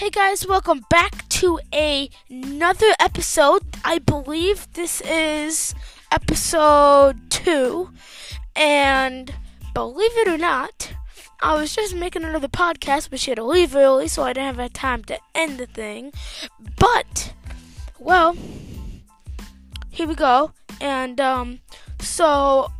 Hey guys, welcome back to a, another episode. I believe this is episode two. And believe it or not, I was just making another podcast, but she had to leave early, so I didn't have time to end the thing. But, well, here we go. And, um, so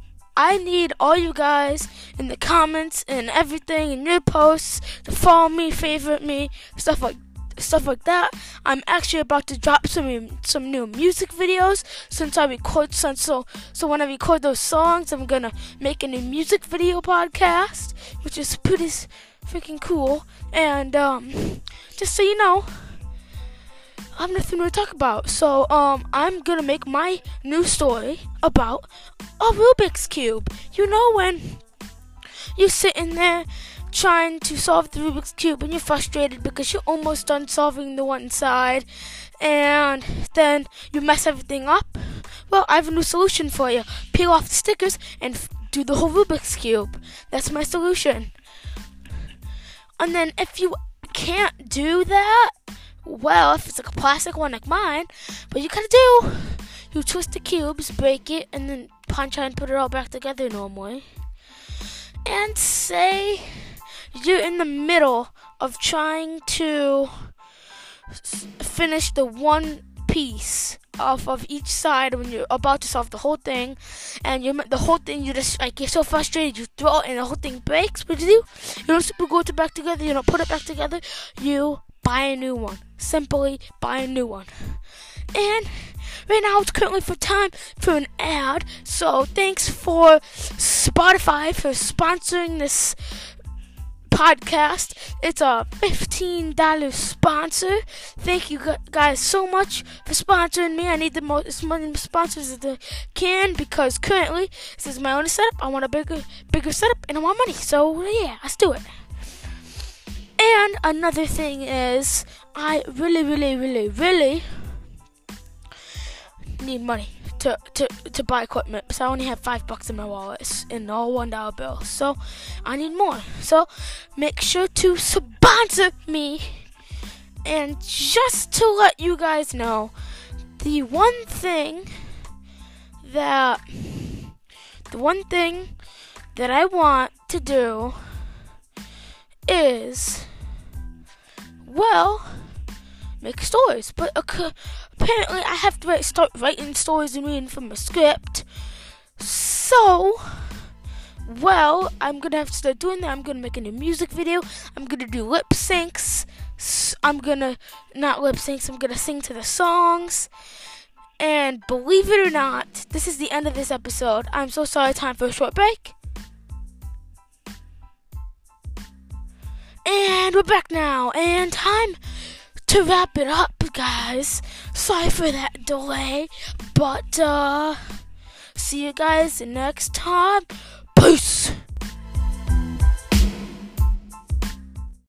I need all you guys in the comments and everything in your posts to follow me, favorite me, stuff like stuff like that. I'm actually about to drop some some new music videos since I record some so so when I record those songs, I'm gonna make a new music video podcast, which is pretty freaking cool. And um, just so you know. I have nothing to talk about. So, um, I'm gonna make my new story about a Rubik's Cube. You know when you're sitting there trying to solve the Rubik's Cube and you're frustrated because you're almost done solving the one side and then you mess everything up? Well, I have a new solution for you. Peel off the stickers and f- do the whole Rubik's Cube. That's my solution. And then if you can't do that, well, if it's like a plastic one like mine, what you gotta do, you twist the cubes, break it, and then punch out and put it all back together normally. And say you're in the middle of trying to finish the one piece off of each side when you're about to solve the whole thing, and you the whole thing you just like you're so frustrated you throw it and the whole thing breaks. What do you do? You don't super glue it back together. You don't put it back together. You buy a new one. Simply buy a new one. And right now it's currently for time for an ad. So thanks for Spotify for sponsoring this podcast. It's a $15 sponsor. Thank you guys so much for sponsoring me. I need the most many sponsors as I can because currently this is my only setup. I want a bigger bigger setup and I want money. So yeah, let's do it. And another thing is I really really really really need money to, to, to buy equipment because I only have five bucks in my wallet and all one dollar bills. So I need more. So make sure to sponsor me. And just to let you guys know, the one thing that the one thing that I want to do is well make stories. But uh, apparently, I have to start writing stories and reading from a script. So, well, I'm gonna have to start doing that. I'm gonna make a new music video. I'm gonna do lip syncs. I'm gonna not lip syncs. I'm gonna sing to the songs. And believe it or not, this is the end of this episode. I'm so sorry. Time for a short break. And we're back now. And time to wrap it up, guys. Sorry for that delay, but uh, see you guys next time. Peace.